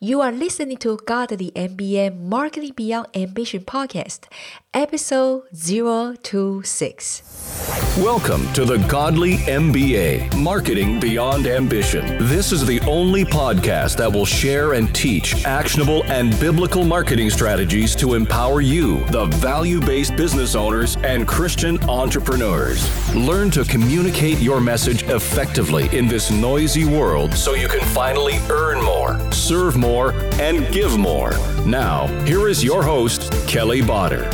You are listening to Godly MBA Marketing Beyond Ambition podcast, episode 026. Welcome to the Godly MBA Marketing Beyond Ambition. This is the only podcast that will share and teach actionable and biblical marketing strategies to empower you, the value based business owners and Christian entrepreneurs. Learn to communicate your message effectively in this noisy world so you can finally earn more, serve more, and give more. Now, here is your host, Kelly Botter.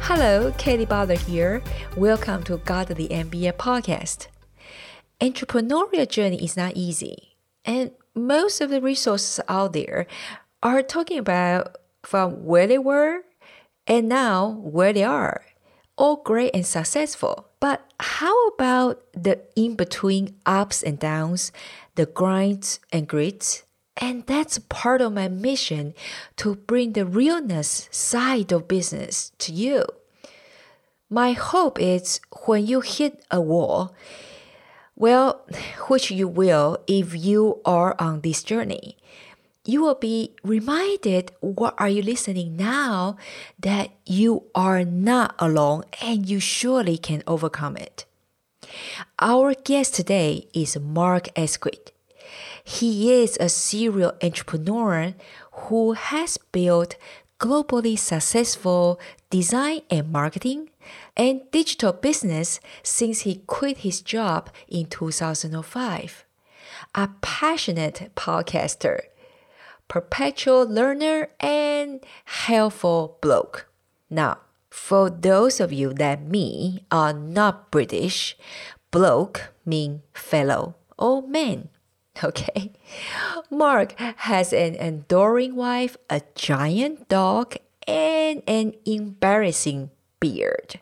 Hello, Kelly Butler here. Welcome to Godly MBA podcast. Entrepreneurial journey is not easy, and most of the resources out there are talking about from where they were and now where they are. All great and successful. But how about the in between ups and downs, the grinds and grits? And that's part of my mission to bring the realness side of business to you. My hope is when you hit a wall, well, which you will if you are on this journey, you will be reminded what are you listening now that you are not alone and you surely can overcome it. Our guest today is Mark Asquith. He is a serial entrepreneur who has built globally successful design and marketing and digital business since he quit his job in 2005. A passionate podcaster, perpetual learner, and helpful bloke. Now, for those of you that me are not British, bloke mean fellow or man. Okay. Mark has an adoring wife, a giant dog, and an embarrassing beard.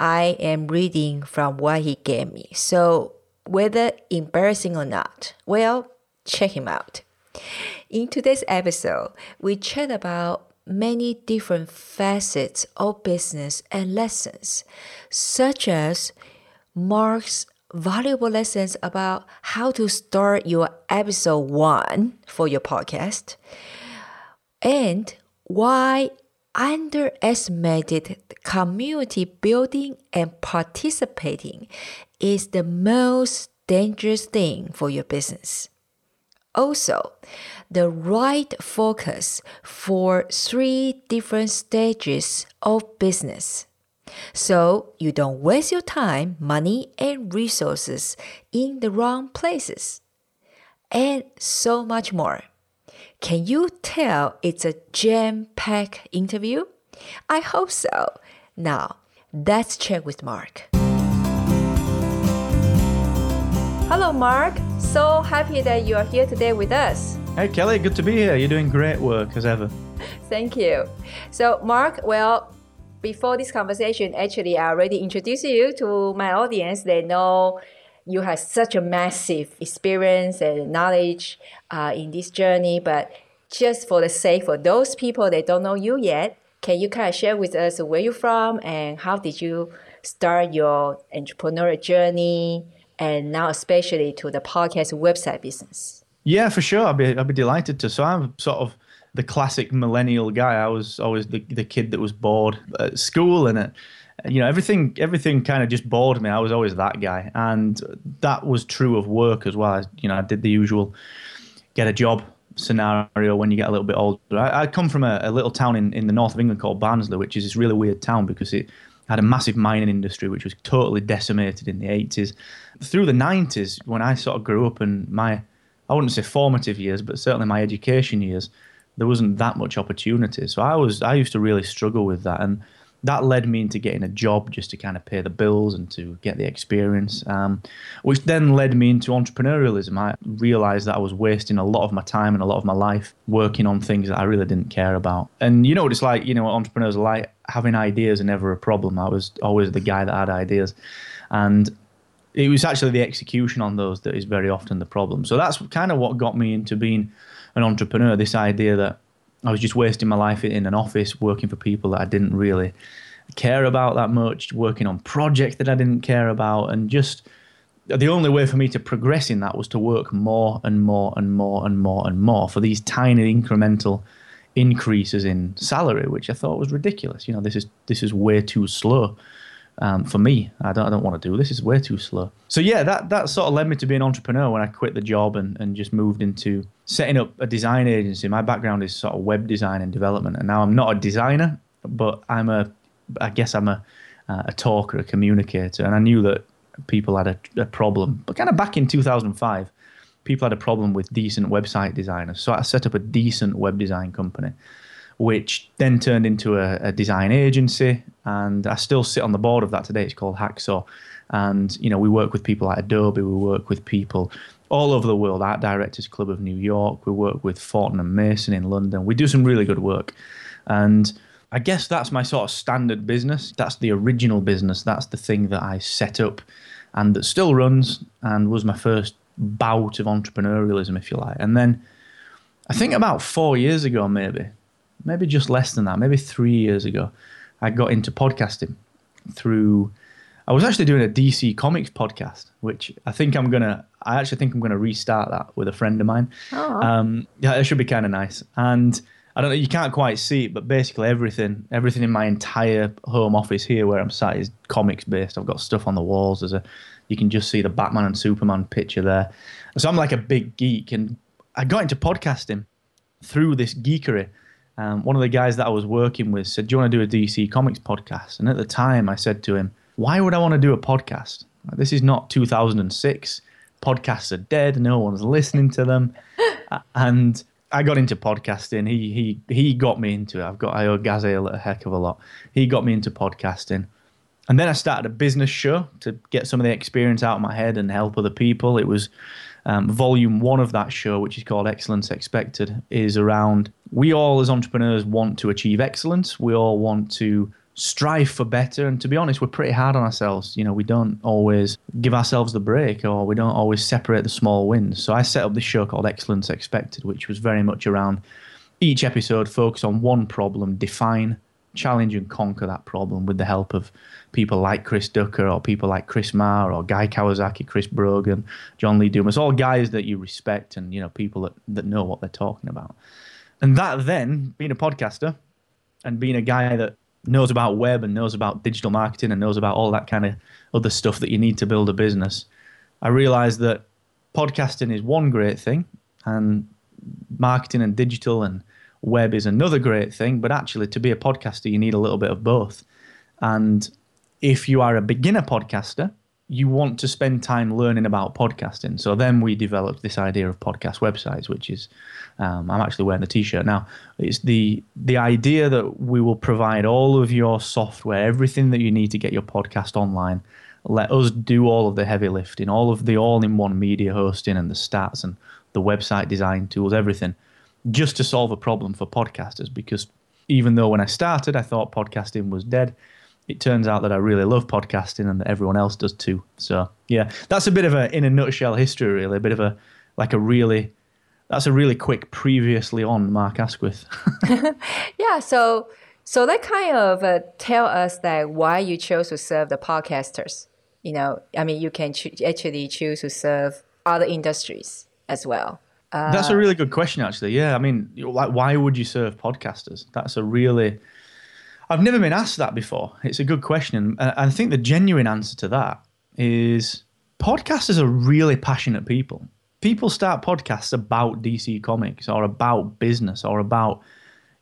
I am reading from what he gave me. So, whether embarrassing or not, well, check him out. In today's episode, we chat about many different facets of business and lessons, such as Mark's valuable lessons about how to start your episode one for your podcast and why underestimated community building and participating is the most dangerous thing for your business. Also, the right focus for three different stages of business. So you don't waste your time, money, and resources in the wrong places. And so much more. Can you tell it's a jam packed interview? I hope so. Now, let's check with Mark. Hello, Mark. So happy that you are here today with us. Hey, Kelly, good to be here. You're doing great work as ever. Thank you. So, Mark, well, before this conversation, actually, I already introduced you to my audience. They know you have such a massive experience and knowledge uh, in this journey. But just for the sake for those people that don't know you yet, can you kind of share with us where you're from and how did you start your entrepreneurial journey and now especially to the podcast website business? Yeah, for sure. I'd be, I'd be delighted to. So I'm sort of the classic millennial guy. I was always the, the kid that was bored at school and you know everything everything kind of just bored me. I was always that guy, and that was true of work as well. I, you know, I did the usual get a job scenario when you get a little bit older. I, I come from a, a, little town in, in the north of England called Barnsley, which is this really weird town because it had a massive mining industry which was totally decimated in the 80s. Through the 90s, when I sort of grew up and my, I wouldn't say formative years, but certainly my education years, there wasn't that much opportunity. So I was I used to really struggle with that, and that led me into getting a job just to kind of pay the bills and to get the experience, um, which then led me into entrepreneurialism. I realized that I was wasting a lot of my time and a lot of my life working on things that I really didn't care about. And you know what it's like, you know, entrepreneurs like having ideas are never a problem. I was always the guy that had ideas. And it was actually the execution on those that is very often the problem. So that's kind of what got me into being an entrepreneur. This idea that I was just wasting my life in an office working for people that I didn't really care about that much, working on projects that I didn't care about, and just the only way for me to progress in that was to work more and more and more and more and more for these tiny incremental increases in salary, which I thought was ridiculous. You know, this is this is way too slow um, for me. I don't I don't want to do this. Is way too slow. So yeah, that that sort of led me to be an entrepreneur when I quit the job and and just moved into setting up a design agency. My background is sort of web design and development, and now I'm not a designer, but I'm a I guess I'm a a talker, a communicator, and I knew that people had a, a problem. But kind of back in 2005, people had a problem with decent website designers. So I set up a decent web design company, which then turned into a, a design agency. And I still sit on the board of that today. It's called Hacksaw. And, you know, we work with people like Adobe, we work with people all over the world, Art Directors Club of New York, we work with Fortnum and Mason in London. We do some really good work. And I guess that's my sort of standard business. That's the original business. That's the thing that I set up and that still runs and was my first bout of entrepreneurialism, if you like. And then I think about four years ago, maybe, maybe just less than that, maybe three years ago, I got into podcasting through. I was actually doing a DC Comics podcast, which I think I'm gonna. I actually think I'm gonna restart that with a friend of mine. Oh. Um, yeah, it should be kind of nice. And I don't know, you can't quite see it, but basically everything, everything in my entire home office here where I'm sat is comics based. I've got stuff on the walls. There's a, you can just see the Batman and Superman picture there. So I'm like a big geek, and I got into podcasting through this geekery. Um, one of the guys that I was working with said, "Do you want to do a DC Comics podcast?" And at the time, I said to him, "Why would I want to do a podcast? This is not 2006. Podcasts are dead. No one's listening to them." and I got into podcasting. He he he got me into it. I've got I owe Gazelle a heck of a lot. He got me into podcasting. And then I started a business show to get some of the experience out of my head and help other people. It was um, volume one of that show, which is called Excellence Expected, is around we all as entrepreneurs want to achieve excellence. We all want to strive for better. And to be honest, we're pretty hard on ourselves. You know, we don't always give ourselves the break or we don't always separate the small wins. So I set up this show called Excellence Expected, which was very much around each episode focus on one problem, define, challenge, and conquer that problem with the help of people like Chris Ducker or people like Chris Marr or Guy Kawasaki, Chris Brogan, John Lee Dumas, all guys that you respect and, you know, people that, that know what they're talking about. And that then, being a podcaster and being a guy that knows about web and knows about digital marketing and knows about all that kind of other stuff that you need to build a business, I realized that podcasting is one great thing and marketing and digital and web is another great thing. But actually, to be a podcaster, you need a little bit of both. And if you are a beginner podcaster, you want to spend time learning about podcasting. So then we developed this idea of podcast websites, which is um, I'm actually wearing the T-shirt now. It's the the idea that we will provide all of your software, everything that you need to get your podcast online. Let us do all of the heavy lifting, all of the all-in-one media hosting and the stats and the website design tools, everything, just to solve a problem for podcasters. Because even though when I started, I thought podcasting was dead it turns out that I really love podcasting and that everyone else does too. So yeah, that's a bit of a in a nutshell history, really. A bit of a like a really that's a really quick previously on Mark Asquith. yeah, so so that kind of uh, tell us that why you chose to serve the podcasters. You know, I mean, you can cho- actually choose to serve other industries as well. Uh, that's a really good question, actually. Yeah, I mean, like, why would you serve podcasters? That's a really I've never been asked that before. It's a good question. And I think the genuine answer to that is podcasters are really passionate people. People start podcasts about DC Comics or about business or about,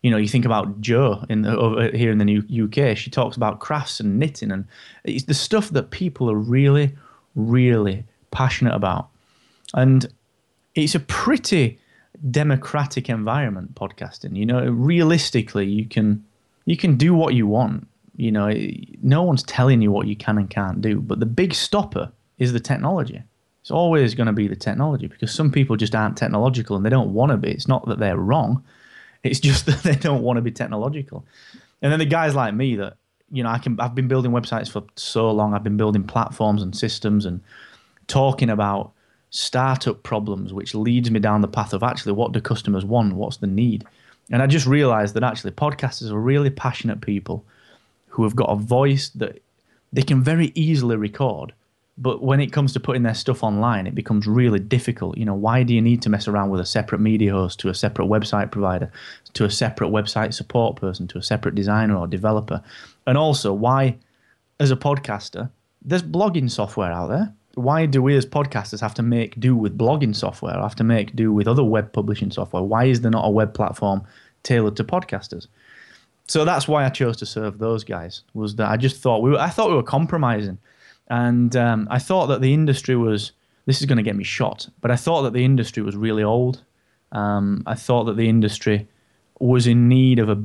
you know, you think about Joe in the, over here in the new UK. She talks about crafts and knitting, and it's the stuff that people are really, really passionate about. And it's a pretty democratic environment, podcasting. You know, realistically, you can you can do what you want. You know, no one's telling you what you can and can't do. But the big stopper is the technology. It's always going to be the technology because some people just aren't technological and they don't want to be. It's not that they're wrong. It's just that they don't want to be technological. And then the guys like me that, you know, I can I've been building websites for so long. I've been building platforms and systems and talking about startup problems, which leads me down the path of actually what do customers want? What's the need? And I just realized that actually podcasters are really passionate people who have got a voice that they can very easily record But when it comes to putting their stuff online, it becomes really difficult. You know, why do you need to mess around with a separate media host to a separate website provider, to a separate website support person, to a separate designer or developer? And also, why, as a podcaster, there's blogging software out there. Why do we as podcasters have to make do with blogging software, have to make do with other web publishing software? Why is there not a web platform tailored to podcasters? So that's why I chose to serve those guys. Was that I just thought we were, I thought we were compromising and um, I thought that the industry was, this is going to get me shot, but I thought that the industry was really old. Um, I thought that the industry was in need of a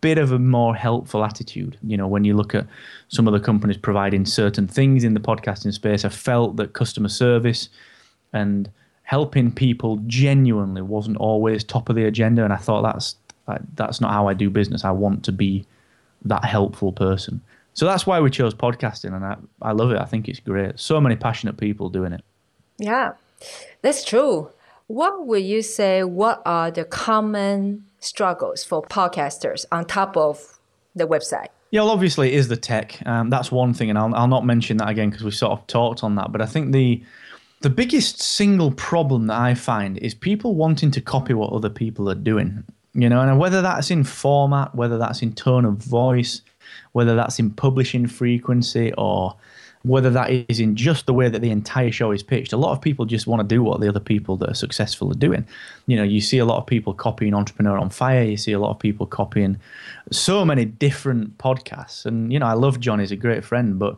bit of a more helpful attitude. You know, when you look at some of the companies providing certain things in the podcasting space, I felt that customer service and helping people genuinely wasn't always top of the agenda. And I thought that's that's not how I do business. I want to be that helpful person. So that's why we chose podcasting, and I, I love it. I think it's great. So many passionate people doing it. Yeah, that's true. What would you say? What are the common struggles for podcasters on top of the website? Yeah, well, obviously, it is the tech. Um, that's one thing, and I'll, I'll not mention that again because we sort of talked on that. But I think the the biggest single problem that I find is people wanting to copy what other people are doing. You know, and whether that's in format, whether that's in tone of voice, whether that's in publishing frequency or whether that is in just the way that the entire show is pitched. A lot of people just want to do what the other people that are successful are doing. You know, you see a lot of people copying Entrepreneur on Fire. You see a lot of people copying so many different podcasts. And, you know, I love John. He's a great friend, but,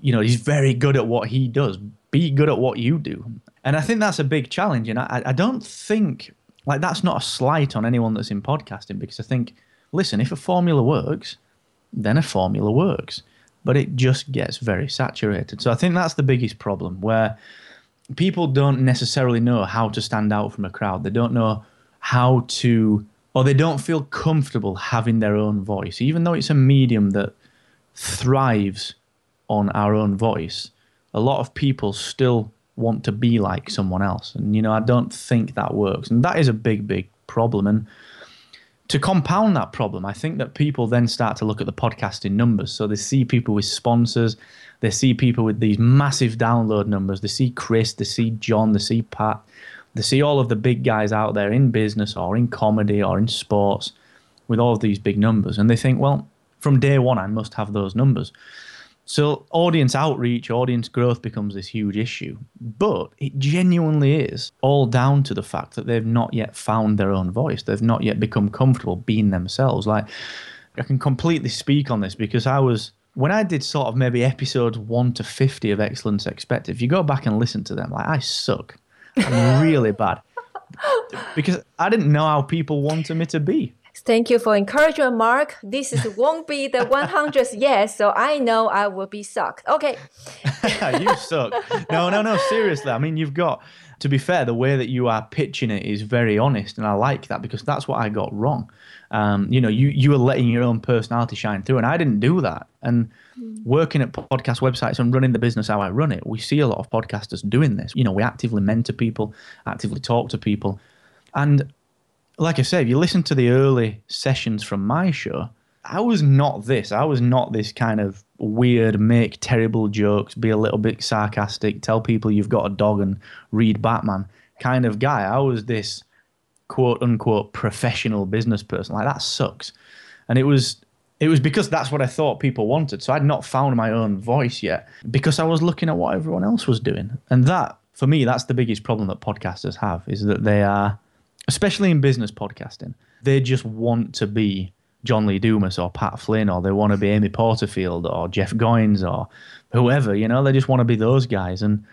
you know, he's very good at what he does. Be good at what you do. And I think that's a big challenge. And I, I don't think, like, that's not a slight on anyone that's in podcasting because I think, listen, if a formula works, then a formula works. But it just gets very saturated. So I think that's the biggest problem where people don't necessarily know how to stand out from a crowd. They don't know how to, or they don't feel comfortable having their own voice, even though it's a medium that thrives on our own voice. A lot of people still want to be like someone else. And, you know, I don't think that works. And that is a big, big problem. And to compound that problem, I think that people then start to look at the podcasting numbers. So they see people with sponsors, they see people with these massive download numbers. They see Chris, they see John, they see Pat, they see all of the big guys out there in business or in comedy or in sports with all of these big numbers. And they think, well, from day one, I must have those numbers. So audience outreach, audience growth becomes this huge issue. But it genuinely is all down to the fact that they've not yet found their own voice. They've not yet become comfortable being themselves. Like I can completely speak on this because I was when I did sort of maybe episodes 1 to 50 of Excellence Expected, if you go back and listen to them, like I suck. I'm really bad. Because I didn't know how people wanted me to be. Thank you for encouragement, Mark. This is, won't be the 100th yes, so I know I will be sucked. Okay. you suck. No, no, no. Seriously, I mean, you've got. To be fair, the way that you are pitching it is very honest, and I like that because that's what I got wrong. Um, you know, you you were letting your own personality shine through, and I didn't do that. And working at podcast websites and running the business how I run it, we see a lot of podcasters doing this. You know, we actively mentor people, actively talk to people, and like I said, if you listen to the early sessions from my show, I was not this. I was not this kind of weird, make terrible jokes, be a little bit sarcastic, tell people you've got a dog and read Batman kind of guy. I was this quote unquote professional business person. Like that sucks. And it was it was because that's what I thought people wanted. So I'd not found my own voice yet because I was looking at what everyone else was doing. And that for me, that's the biggest problem that podcasters have is that they are especially in business podcasting, they just want to be John Lee Dumas or Pat Flynn, or they want to be Amy Porterfield or Jeff Goins or whoever. You know, they just want to be those guys, and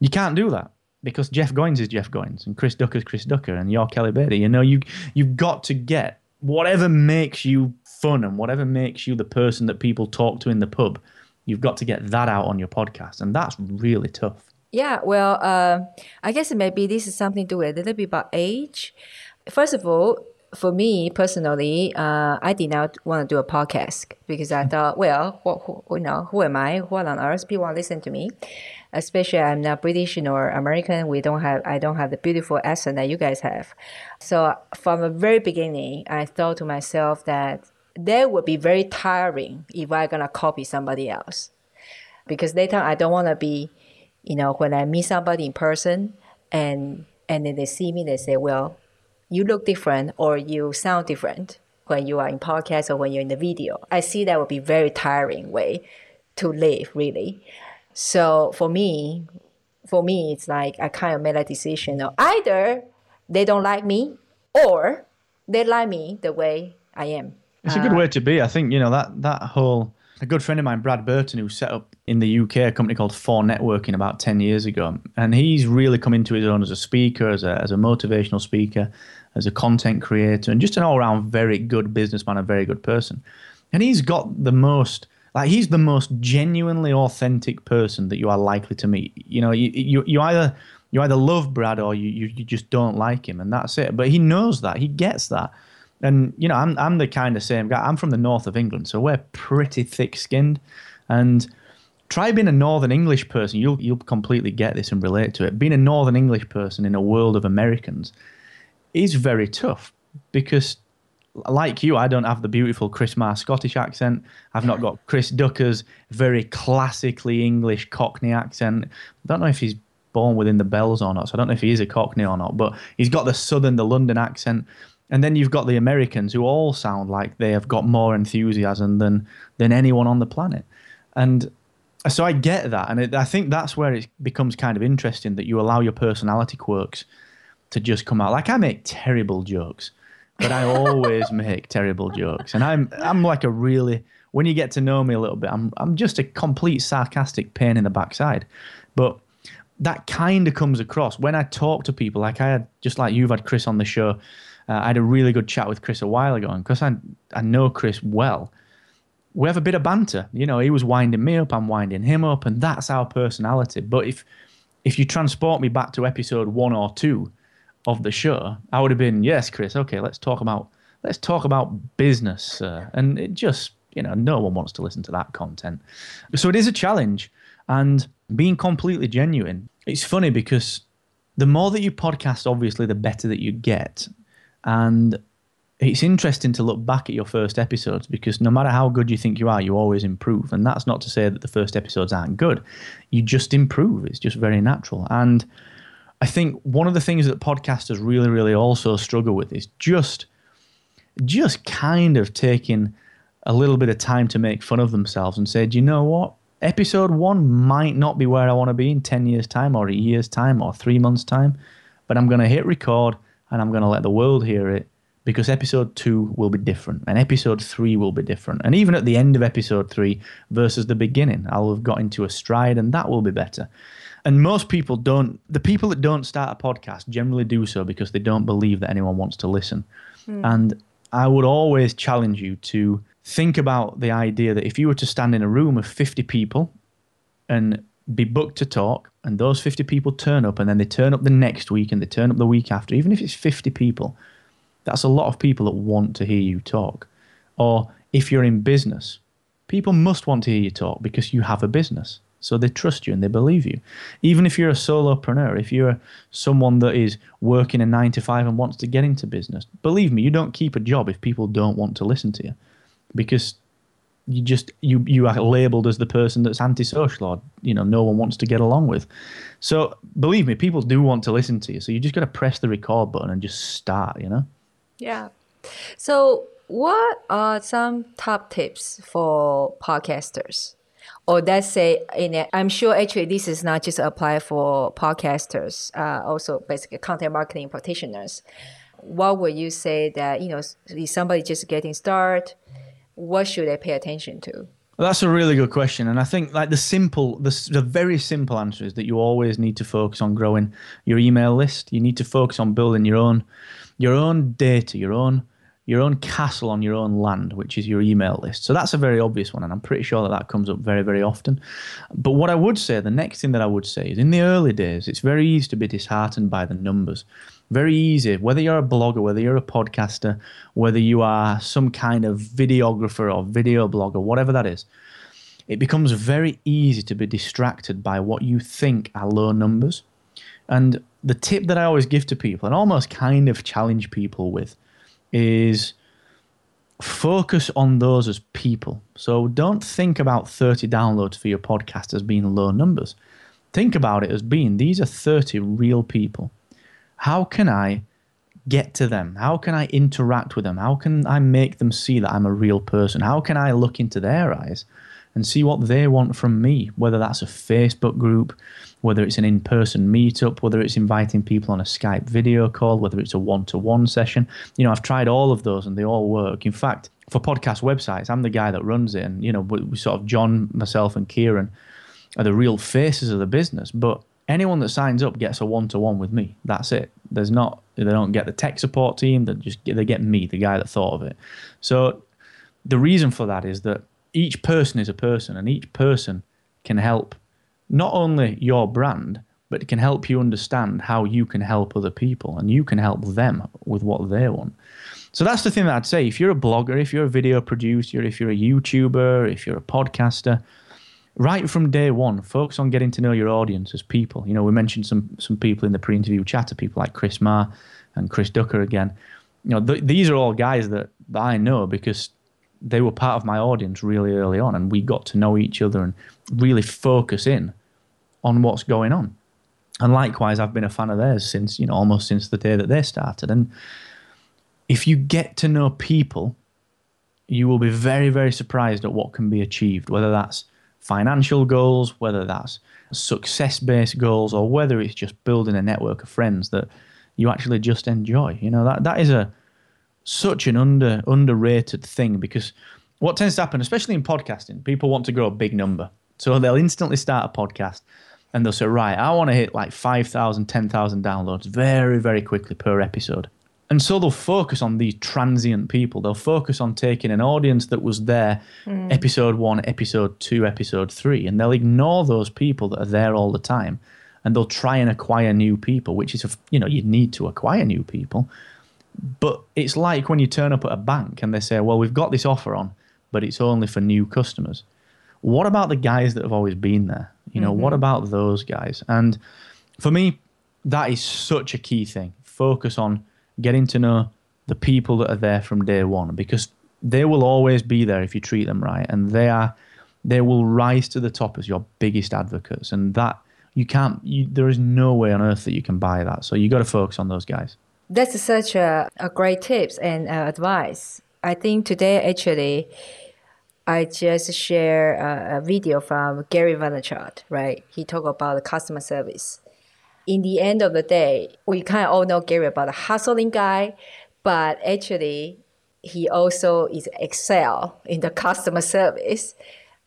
you can't do that because Jeff Goins is Jeff Goins and Chris Ducker is Chris Ducker and you're Kelly Beatty. You know, you you've got to get whatever makes you fun and whatever makes you the person that people talk to in the pub. You've got to get that out on your podcast, and that's really tough. Yeah, well, uh, I guess maybe this is something to do a little bit about age. First of all, for me personally, uh, I did not want to do a podcast because I thought, well, what, who, you know, who am I? What on earth people want to listen to me? Especially, I'm not British nor American. We don't have, I don't have the beautiful accent that you guys have. So from the very beginning, I thought to myself that that would be very tiring if I'm gonna copy somebody else. because later I don't want to be, you know, when I meet somebody in person and and then they see me, they say, well, you look different or you sound different when you are in podcast or when you're in the video. I see that would be very tiring way to live, really. So for me, for me, it's like I kind of made a decision of either they don't like me or they like me the way I am. It's a good uh, way to be. I think you know that that whole. A good friend of mine, Brad Burton, who set up in the UK a company called 4Networking about ten years ago, and he's really come into his own as a speaker, as a as a motivational speaker, as a content creator, and just an all round very good businessman, a very good person. And he's got the most like he's the most genuinely authentic person that you are likely to meet. You know, you you, you either you either love Brad or you, you you just don't like him, and that's it. But he knows that, he gets that. And you know, I'm I'm the kind of same guy. I'm from the north of England, so we're pretty thick-skinned. And try being a Northern English person. You'll you'll completely get this and relate to it. Being a Northern English person in a world of Americans is very tough because, like you, I don't have the beautiful Chris Marr Scottish accent. I've not got Chris Ducker's very classically English Cockney accent. I don't know if he's born within the bells or not, so I don't know if he is a Cockney or not. But he's got the Southern, the London accent. And then you've got the Americans who all sound like they have got more enthusiasm than than anyone on the planet. And so I get that, and it, I think that's where it becomes kind of interesting that you allow your personality quirks to just come out. Like I make terrible jokes, but I always make terrible jokes, and I'm I'm like a really when you get to know me a little bit, I'm I'm just a complete sarcastic pain in the backside, but that kind of comes across when I talk to people. Like I had just like you've had Chris on the show. Uh, I had a really good chat with Chris a while ago, and because I I know Chris well, we have a bit of banter. You know, he was winding me up, I'm winding him up, and that's our personality. But if if you transport me back to episode one or two of the show, I would have been, yes, Chris, okay, let's talk about let's talk about business, uh, and it just you know no one wants to listen to that content. So it is a challenge, and being completely genuine. It's funny because the more that you podcast, obviously, the better that you get. And it's interesting to look back at your first episodes because no matter how good you think you are, you always improve. And that's not to say that the first episodes aren't good. You just improve. It's just very natural. And I think one of the things that podcasters really, really also struggle with is just just kind of taking a little bit of time to make fun of themselves and say, do you know what? Episode one might not be where I want to be in 10 years' time or a year's time or three months' time, but I'm going to hit record and I'm going to let the world hear it because episode two will be different and episode three will be different. And even at the end of episode three versus the beginning, I'll have got into a stride and that will be better. And most people don't, the people that don't start a podcast generally do so because they don't believe that anyone wants to listen. Mm. And I would always challenge you to think about the idea that if you were to stand in a room of 50 people and be booked to talk, and those 50 people turn up, and then they turn up the next week and they turn up the week after, even if it's 50 people, that's a lot of people that want to hear you talk. Or if you're in business, people must want to hear you talk because you have a business. So they trust you and they believe you. Even if you're a solopreneur, if you're someone that is working a nine to five and wants to get into business, believe me, you don't keep a job if people don't want to listen to you because you just you you are labeled as the person that's antisocial or you know no one wants to get along with so believe me people do want to listen to you so you just got to press the record button and just start you know yeah so what are some top tips for podcasters or let's say in it, i'm sure actually this is not just apply for podcasters uh, also basically content marketing practitioners what would you say that you know is somebody just getting started what should they pay attention to? Well, that's a really good question, and I think like the simple, the, the very simple answer is that you always need to focus on growing your email list. You need to focus on building your own, your own data, your own, your own castle on your own land, which is your email list. So that's a very obvious one, and I'm pretty sure that that comes up very, very often. But what I would say, the next thing that I would say is, in the early days, it's very easy to be disheartened by the numbers very easy. Whether you're a blogger, whether you're a podcaster, whether you are some kind of videographer or video blogger, whatever that is, it becomes very easy to be distracted by what you think are low numbers. And the tip that I always give to people and almost kind of challenge people with is focus on those as people. So don't think about 30 downloads for your podcast as being low numbers. Think about it as being these are 30 real people. How can I get to them? How can I interact with them? How can I make them see that I'm a real person? How can I look into their eyes and see what they want from me? Whether that's a Facebook group, whether it's an in person meetup, whether it's inviting people on a Skype video call, whether it's a one to one session. You know, I've tried all of those and they all work. In fact, for podcast websites, I'm the guy that runs it. And, you know, we, we sort of, John, myself, and Kieran are the real faces of the business. But anyone that signs up gets a one to one with me. That's it. There's not, they don't get the tech support team, they just they get me, the guy that thought of it. So the reason for that is that each person is a person and each person can help not only your brand, but it can help you understand how you can help other people and you can help them with what they want. So that's the thing that I'd say. If you're a blogger, if you're a video producer, if you're a YouTuber, if you're a podcaster, right from day one, focus on getting to know your audience as people. You know, we mentioned some some people in the pre-interview chatter, people like Chris Marr and Chris Ducker again. You know, th- these are all guys that, that I know because they were part of my audience really early on, and we got to know each other and really focus in on what's going on. And likewise, I've been a fan of theirs since, you know, almost since the day that they started. And if you get to know people, you will be very, very surprised at what can be achieved, whether that's financial goals, whether that's success based goals, or whether it's just building a network of friends that you actually just enjoy. You know, that, that is a such an under underrated thing because what tends to happen, especially in podcasting, people want to grow a big number. So they'll instantly start a podcast and they'll say, right, I want to hit like 5,000, 10,000 downloads very, very quickly per episode. And so they'll focus on these transient people. They'll focus on taking an audience that was there mm. episode one, episode two, episode three, and they'll ignore those people that are there all the time. And they'll try and acquire new people, which is, you know, you need to acquire new people. But it's like when you turn up at a bank and they say, well, we've got this offer on, but it's only for new customers. What about the guys that have always been there? You know, mm-hmm. what about those guys? And for me, that is such a key thing. Focus on getting to know the people that are there from day one because they will always be there if you treat them right and they are they will rise to the top as your biggest advocates and that you can't you, there is no way on earth that you can buy that so you got to focus on those guys that's such a, a great tips and uh, advice i think today actually I just share a, a video from Gary Vaynerchuk, right? He talked about customer service. In the end of the day, we kind of all know Gary about the hustling guy, but actually, he also is excel in the customer service,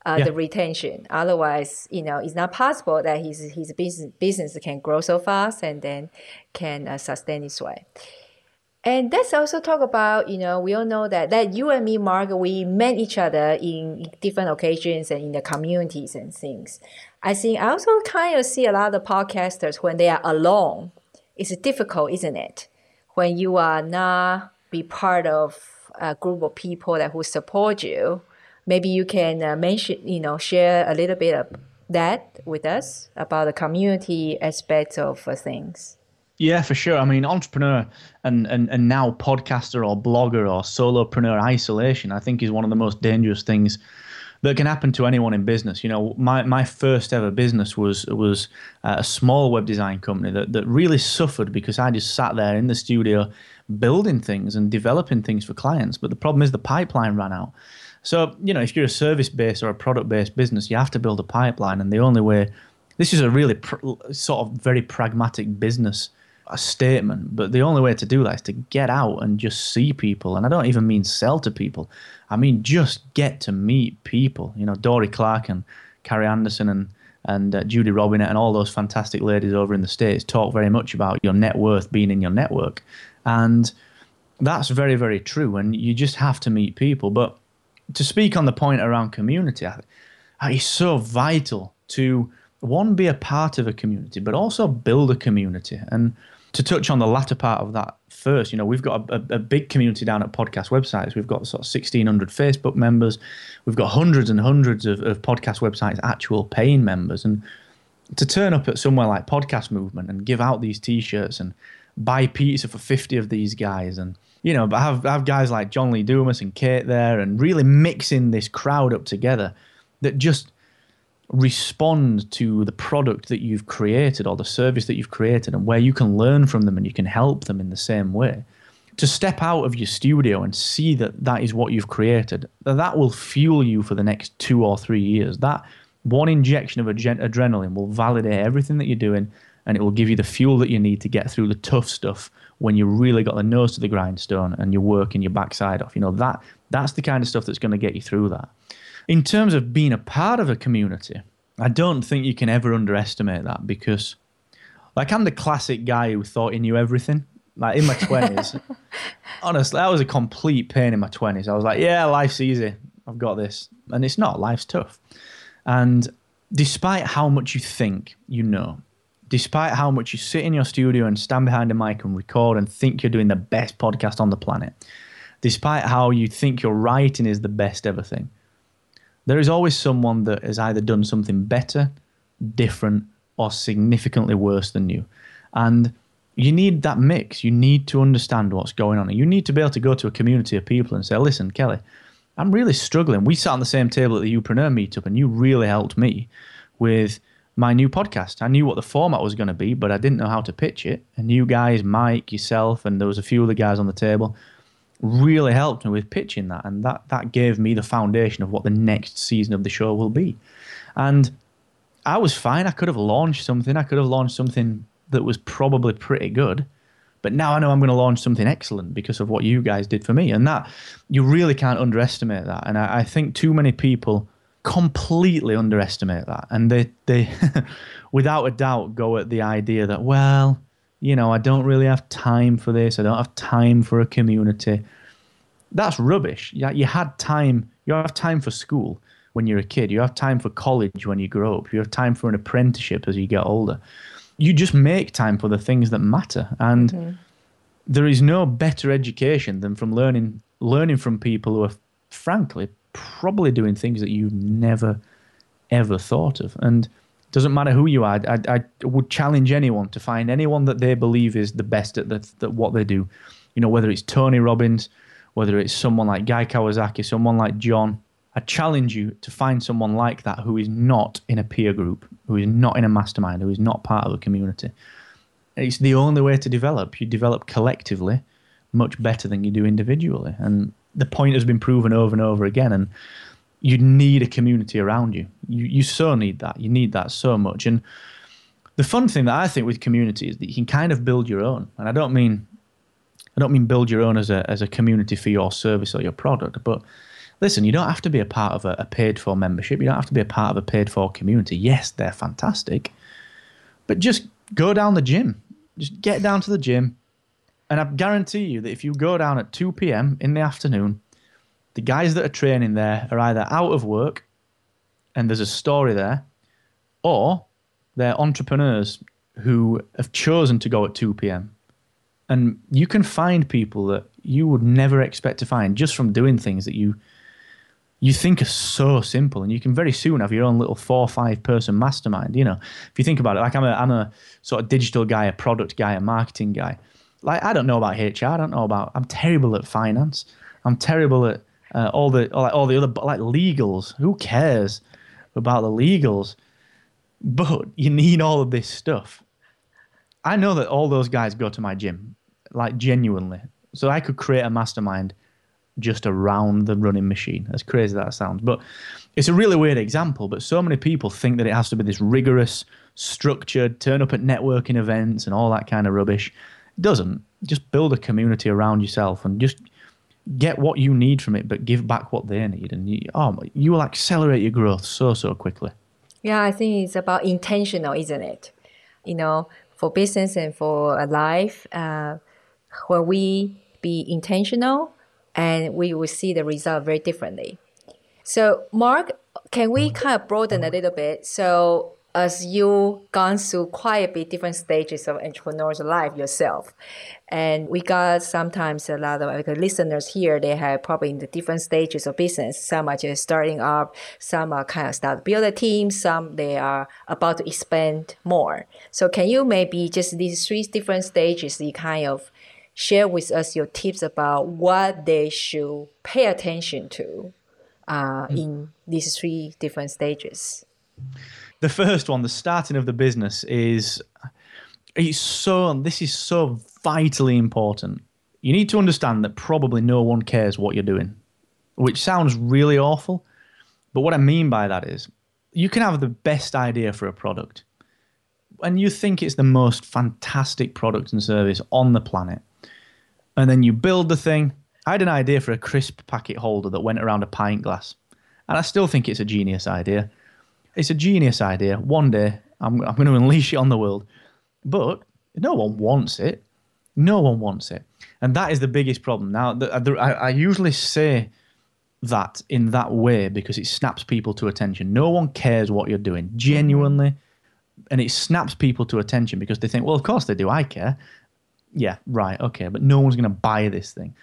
uh, yeah. the retention. Otherwise, you know, it's not possible that his his business business can grow so fast and then can uh, sustain its way. And let's also talk about, you know, we all know that that you and me, Mark, we met each other in different occasions and in the communities and things. I think I also kind of see a lot of podcasters when they are alone. It's difficult, isn't it? When you are not be part of a group of people that who support you, maybe you can uh, mention, you know, share a little bit of that with us about the community aspects of uh, things. Yeah, for sure. I mean, entrepreneur and, and, and now podcaster or blogger or solopreneur isolation, I think is one of the most dangerous things that can happen to anyone in business. You know, my, my first ever business was was a small web design company that, that really suffered because I just sat there in the studio building things and developing things for clients. But the problem is the pipeline ran out. So, you know, if you're a service based or a product based business, you have to build a pipeline. And the only way, this is a really pr- sort of very pragmatic business statement, but the only way to do that is to get out and just see people. And I don't even mean sell to people. I mean just get to meet people. You know, Dorie Clark and Carrie Anderson and and uh, Judy Robinett and all those fantastic ladies over in the states talk very much about your net worth being in your network, and that's very very true. And you just have to meet people. But to speak on the point around community, it's so vital to one be a part of a community, but also build a community and to touch on the latter part of that first, you know, we've got a, a, a, big community down at podcast websites. We've got sort of 1,600 Facebook members. We've got hundreds and hundreds of, of podcast websites, actual paying members. And to turn up at somewhere like Podcast Movement and give out these t shirts and buy pizza for 50 of these guys and you know, but have have guys like John Lee Dumas and Kate there, and really mixing this crowd up together that just respond to the product that you've created or the service that you've created, and where you can learn from them and you can help them in the same way. To step out of your studio and see that that is what you've created, that will fuel you for the next two or three years. That one injection of adrenaline will validate everything that you're doing and it will give you the fuel that you need to get through the tough stuff when you really got the nose to the grindstone and you're working your backside off. You know, that that's the kind of stuff that's going to get you through that. In terms of being a part of a community, I don't think you can ever underestimate that because like I'm the classic guy who thought he knew everything. Like in my twenties. honestly, that was a complete pain in my twenties. I was like, yeah, life's easy. I've got this. And it's not, life's tough. And despite how much you think you know, despite how much you sit in your studio and stand behind a mic and record and think you're doing the best podcast on the planet, despite how you think your writing is the best ever thing, there is always someone that has either done something better, different, or significantly worse than you. And you need that mix. You need to understand what's going on. You need to be able to go to a community of people and say, listen, Kelly, I'm really struggling. We sat on the same table at the Youpreneur meetup, and you really helped me with my new podcast. I knew what the format was going to be, but I didn't know how to pitch it. And you guys, Mike, yourself, and there was a few other guys on the table, really helped me with pitching that, and that that gave me the foundation of what the next season of the show will be. And I was fine. I could have launched something. I could have launched something that was probably pretty good. But now I know I'm going to launch something excellent because of what you guys did for me. And that, you really can't underestimate that. And I, I think too many people completely underestimate that. And they, they without a doubt, go at the idea that, well, you know, I don't really have time for this. I don't have time for a community. That's rubbish. Yeah, you had time. You have time for school when you're a kid. You have time for college when you grow up. You have time for an apprenticeship as you get older. You just make time for the things that matter. And mm-hmm. there is no better education than from learning learning from people who are frankly probably doing things that you've never ever thought of. And it doesn't matter who you are. I, I, would challenge anyone to find anyone that they believe is the best at the, the, what they do. You know, whether it's Tony Robbins, whether it's someone like Guy Kawasaki, someone like John. I challenge you to find someone like that who is not in a peer group, who is not in a mastermind, who is not part of a community. It's the only way to develop. You develop collectively much better than you do individually. And the point has been proven over and over again. And you need a community around you. You you so need that. You need that so much. And the fun thing that I think with community is that you can kind of build your own. And I don't mean I don't mean build your own as a as a community for your service or your product, but listen, you don't have to be a part of a, a paid for membership. You don't have to be a part of a paid for community. Yes, they're fantastic, but just go down the gym. Just get down to the gym, and I guarantee you that if you go down at 2 p.m. in the afternoon, the guys that are training there are either out of work and there's a story there, or they're entrepreneurs who have chosen to go at 2 p.m. And you can find people that you would never expect to find just from doing things that you you think are so simple and you can very soon have your own little four or five person mastermind you know if you think about it like i'm a i'm a sort of digital guy a product guy a marketing guy like I don't know about HR. I don't know about. I'm terrible at finance. I'm terrible at uh, all the all, like, all the other like legals. Who cares about the legals? But you need all of this stuff. I know that all those guys go to my gym, like genuinely. So I could create a mastermind just around the running machine. As crazy as that sounds, but it's a really weird example. But so many people think that it has to be this rigorous, structured, turn up at networking events and all that kind of rubbish doesn't, just build a community around yourself and just get what you need from it, but give back what they need, and you, oh, you will accelerate your growth so so quickly. Yeah, I think it's about intentional, isn't it? You know, for business and for life, uh, when we be intentional, and we will see the result very differently. So, Mark, can we kind of broaden a little bit? So, as you gone through quite a bit different stages of entrepreneur's life yourself. And we got sometimes a lot of like, listeners here, they have probably in the different stages of business. Some are just starting up, some are kind of start build a team, some they are about to expand more. So can you maybe just these three different stages you kind of share with us your tips about what they should pay attention to uh, in these three different stages. The first one, the starting of the business, is it's so. This is so vitally important. You need to understand that probably no one cares what you're doing, which sounds really awful. But what I mean by that is, you can have the best idea for a product, and you think it's the most fantastic product and service on the planet, and then you build the thing. I had an idea for a crisp packet holder that went around a pint glass, and I still think it's a genius idea. It's a genius idea. One day I'm, I'm going to unleash it on the world, but no one wants it. No one wants it, and that is the biggest problem. Now, the, uh, the, I, I usually say that in that way because it snaps people to attention. No one cares what you're doing, genuinely. And it snaps people to attention because they think, well, of course they do. I care. Yeah, right. Okay. But no one's going to buy this thing.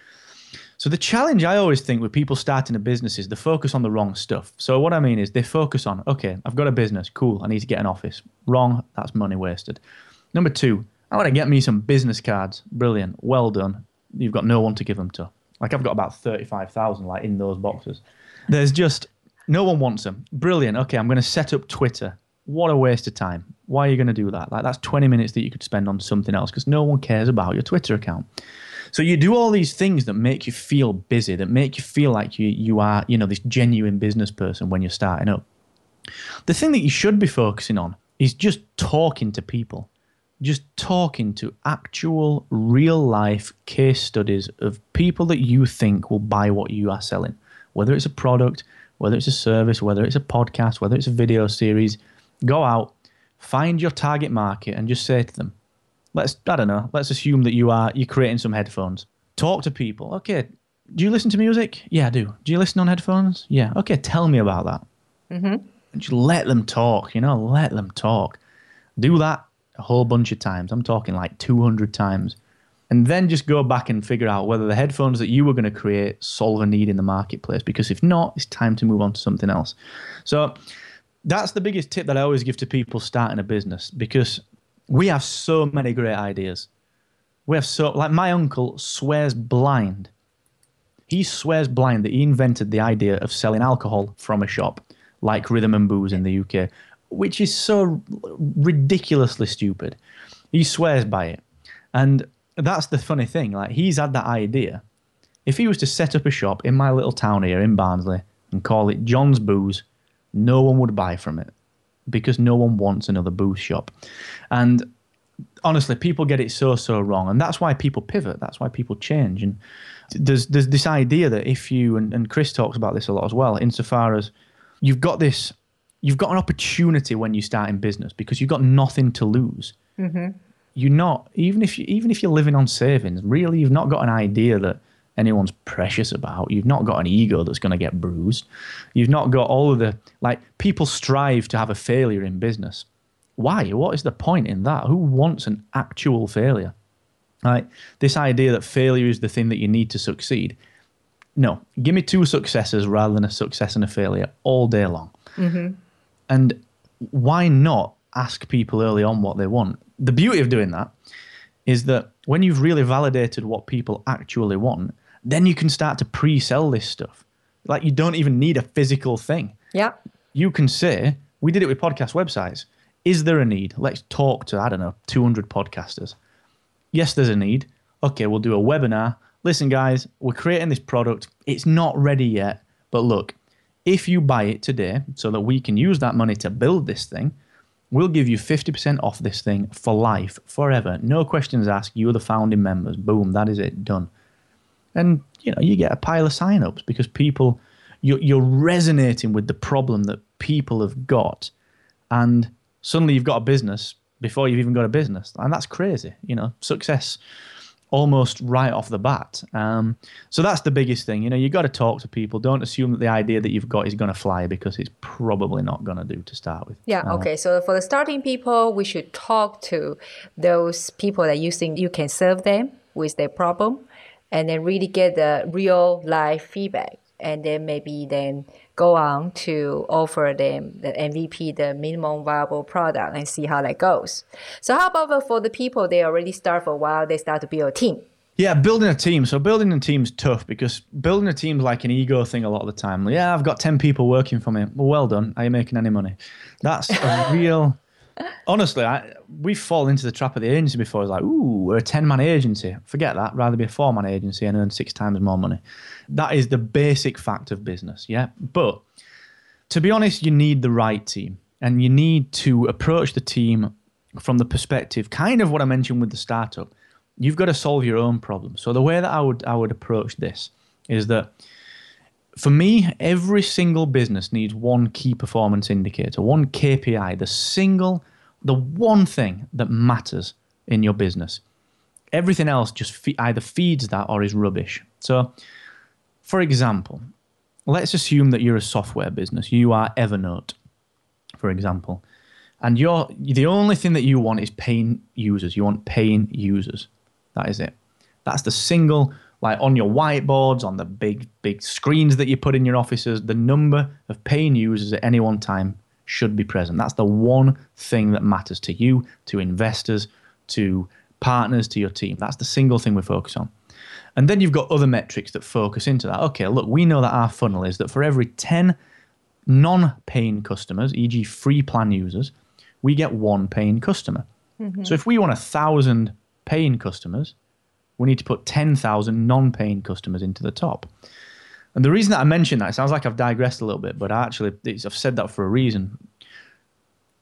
So the challenge I always think with people starting a business is they focus on the wrong stuff. So what I mean is they focus on, okay, I've got a business. Cool. I need to get an office. Wrong. That's money wasted. Number two, I want to get me some business cards. Brilliant. Well done. You've got no one to give them to. Like I've got about 35,000 like in those boxes. There's just no one wants them. Brilliant. Okay, I'm going to set up Twitter. What a waste of time. Why are you going to do that? Like that's 20 minutes that you could spend on something else because no one cares about your Twitter account. So you do all these things that make you feel busy, that make you feel like you you are, you know, this genuine business person when you're starting up. The thing that you should be focusing on is just talking to people just talking to actual real life case studies of people that you think will buy what you are selling, whether it's a product, whether it's a service, whether it's a podcast, whether it's a video series. Go out, find your target market, and just say to them, let's, I don't know, let's assume that you are, you're creating some headphones. Talk to people. Okay, do you listen to music? Yeah, I do. Do you listen on headphones? Yeah. Okay, tell me about that. Mm-hmm. And just let them talk, you know, let them talk. Do that a whole bunch of times. I'm talking like 200 times. And then just go back and figure out whether the headphones that you were going to create solve a need in the marketplace. Because if not, it's time to move on to something else. So that's the biggest tip that I always give to people starting a business because we have so many great ideas. We have so, like, my uncle swears blind. He swears blind that he invented the idea of selling alcohol from a shop like Rhythm and Booze in the UK which is so ridiculously stupid. He swears by it. And that's the funny thing. Like, he's had that idea. If he was to set up a shop in my little town here in Barnsley and call it John's Booze, no one would buy from it because no one wants another booze shop. And honestly, people get it so, so wrong. And that's why people pivot. That's why people change. And there's, there's this idea that if you, and, and Chris talks about this a lot as well, insofar as you've got this you've got an opportunity when you start in business because you've got nothing to lose. Mm-hmm. You're not even if you even if you're living on savings, really, you've not got an idea that anyone's precious about. You've not got an ego that's going to get bruised. You've not got all of the like people strive to have a failure in business. Why? What is the point in that? Who wants an actual failure? Right? This idea that failure is the thing that you need to succeed. No, give me two successes rather than a success and a failure all day long. Mm-hmm. And why not ask people early on what they want? The beauty of doing that is that when you've really validated what people actually want, then you can start to pre sell this stuff. Like you don't even need a physical thing. Yeah. You can say, we did it with podcast websites. Is there a need? Let's talk to, I don't know, 200 podcasters. Yes, there's a need. Okay, we'll do a webinar. Listen, guys, we're creating this product. It's not ready yet. But look, if you buy it today so that we can use that money to build this thing, we'll give you 50% off this thing for life, forever. No questions asked. You're the founding members. Boom, that is it, done. And you know, you get a pile of sign-ups because people you're, you're resonating with the problem that people have got, and suddenly you've got a business before you've even got a business, and that's crazy. You know, success almost right off the bat. Um, so that's the biggest thing. You know, you got to talk to people. Don't assume that the idea that you've got is going to fly because it's probably not going to do to start with. Yeah. Uh, okay. So for the starting people, we should talk to those people that you think you can serve them with their problem, and then really get the real life feedback, and then maybe then go on to offer them the MVP, the minimum viable product, and see how that goes. So how about for the people they already start for a while, they start to build a team. Yeah, building a team. So building a team's tough because building a team's like an ego thing a lot of the time. Yeah, I've got 10 people working for me. Well, well done. Are you making any money? That's a real honestly, I, we fall into the trap of the agency before. It's like, ooh, we're a 10 man agency. Forget that. Rather be a four man agency and earn six times more money. That is the basic fact of business. Yeah. But to be honest, you need the right team and you need to approach the team from the perspective, kind of what I mentioned with the startup. You've got to solve your own problem. So the way that I would I would approach this is that for me, every single business needs one key performance indicator, one KPI, the single, the one thing that matters in your business. Everything else just fe- either feeds that or is rubbish. So, for example, let's assume that you're a software business. You are Evernote, for example, and you're the only thing that you want is paying users. You want paying users. That is it. That's the single like on your whiteboards, on the big big screens that you put in your offices, the number of paying users at any one time should be present. That's the one thing that matters to you, to investors, to partners, to your team. That's the single thing we focus on. And then you've got other metrics that focus into that. Okay, look, we know that our funnel is that for every 10 non paying customers, e.g., free plan users, we get one paying customer. Mm-hmm. So if we want a thousand paying customers, we need to put 10,000 non paying customers into the top. And the reason that I mention that, sounds like I've digressed a little bit, but actually, I've said that for a reason.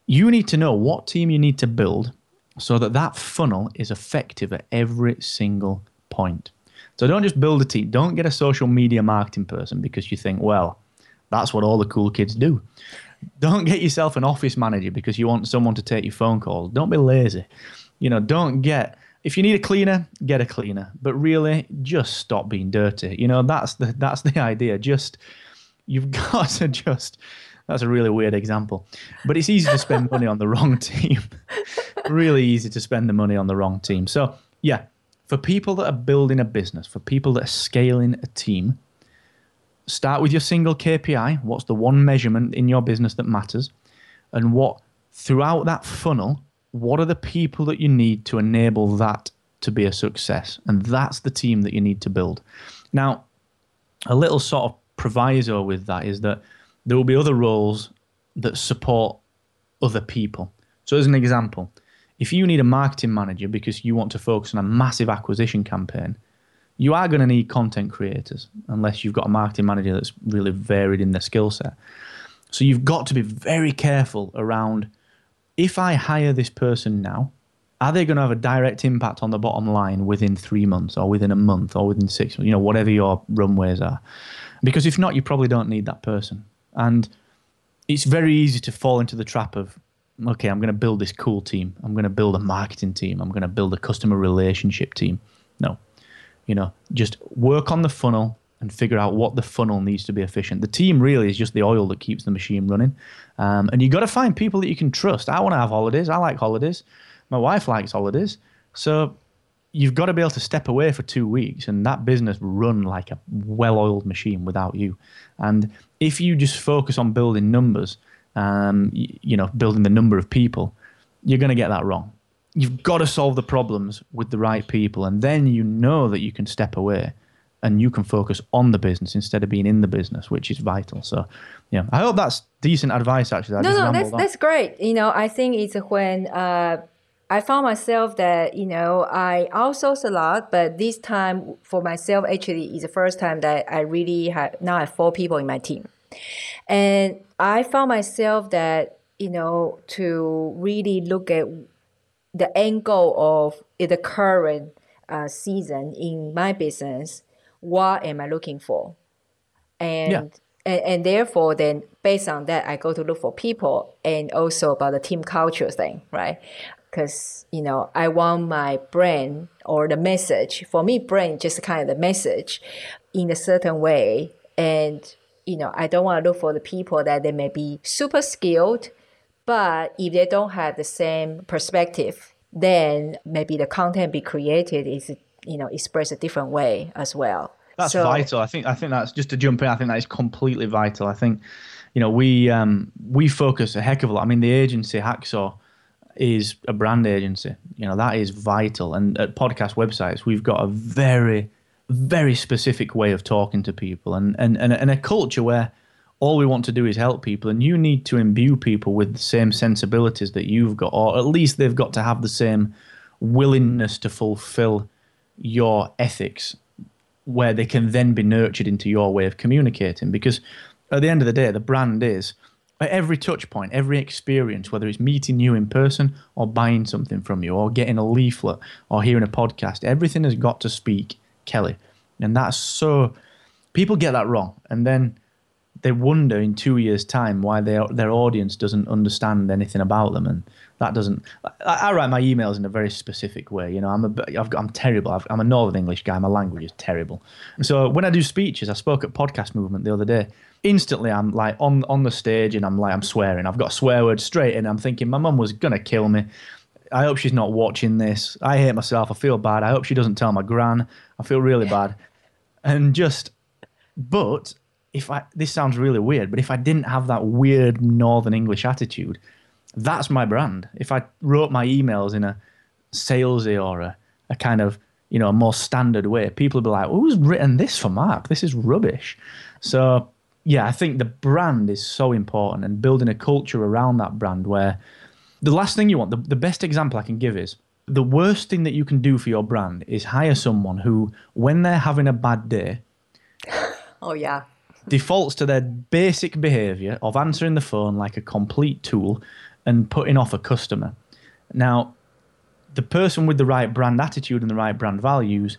You need to know what team you need to build so that that funnel is effective at every single point. So don't just build a team. Don't get a social media marketing person because you think, well, that's what all the cool kids do. Don't get yourself an office manager because you want someone to take your phone calls. Don't be lazy. You know, don't get if you need a cleaner, get a cleaner. But really, just stop being dirty. You know, that's the that's the idea. Just you've got to just that's a really weird example. But it's easy to spend money on the wrong team. really easy to spend the money on the wrong team. So yeah, for people that are building a business, for people that are scaling a team, start with your single KPI. What's the one measurement in your business that matters? And what throughout that funnel what are the people that you need to enable that to be a success? And that's the team that you need to build. Now, a little sort of proviso with that is that there will be other roles that support other people. So, as an example, if you need a marketing manager because you want to focus on a massive acquisition campaign, you are going to need content creators unless you've got a marketing manager that's really varied in their skill set. So, you've got to be very careful around if I hire this person now, are they going to have a direct impact on the bottom line within three months or within a month or within six months, you know, whatever your runways are? Because if not, you probably don't need that person. And it's very easy to fall into the trap of, okay, I'm going to build this cool team. I'm going to build a marketing team. I'm going to build a customer relationship team. No, you know, just work on the funnel, and figure out what the funnel needs to be efficient. The team really is just the oil that keeps the machine running. Um, and you've got to find people that you can trust. I want to have holidays. I like holidays. My wife likes holidays. So you've got to be able to step away for two weeks and that business run like a well-oiled machine without you. And if you just focus on building numbers, um, you, you know, building the number of people, you're going to get that wrong. You've got to solve the problems with the right people, and then you know that you can step away and you can focus on the business instead of being in the business, which is vital. So, yeah, I hope that's decent advice. Actually, no, no, that's on. that's great. You know, I think it's when uh, I found myself that you know I outsource a lot, but this time for myself actually is the first time that I really have now I have four people in my team, and I found myself that you know to really look at the angle of the current uh, season in my business what am I looking for? And, yeah. and and therefore then based on that I go to look for people and also about the team culture thing, right? Because you know I want my brand or the message for me brand just kind of the message in a certain way and you know I don't want to look for the people that they may be super skilled but if they don't have the same perspective then maybe the content be created is you know express a different way as well. That's so, vital. I think I think that's just to jump in. I think that is completely vital. I think you know we um, we focus a heck of a lot. I mean, the agency Hacksaw, is a brand agency. You know, that is vital. And at podcast websites, we've got a very, very specific way of talking to people and, and, and, and a culture where all we want to do is help people. And you need to imbue people with the same sensibilities that you've got, or at least they've got to have the same willingness to fulfill your ethics where they can then be nurtured into your way of communicating. Because at the end of the day, the brand is at every touch point, every experience, whether it's meeting you in person or buying something from you or getting a leaflet or hearing a podcast, everything has got to speak Kelly. And that's so, people get that wrong. And then they wonder in two years' time why their their audience doesn't understand anything about them, and that doesn't. I, I write my emails in a very specific way. You know, I'm a I've got, I'm terrible. i am a Northern English guy. My language is terrible. So when I do speeches, I spoke at Podcast Movement the other day. Instantly, I'm like on on the stage, and I'm like I'm swearing. I've got swear words straight, and I'm thinking my mum was gonna kill me. I hope she's not watching this. I hate myself. I feel bad. I hope she doesn't tell my gran. I feel really bad. And just, but if I this sounds really weird, but if I didn't have that weird Northern English attitude, that's my brand. If I wrote my emails in a salesy or a, a kind of you know a more standard way, people would be like, "Who's written this for Mark? This is rubbish." So yeah, I think the brand is so important and building a culture around that brand where the last thing you want, the, the best example I can give is the worst thing that you can do for your brand is hire someone who, when they're having a bad day, oh yeah, defaults to their basic behavior of answering the phone like a complete tool and putting off a customer. Now, the person with the right brand attitude and the right brand values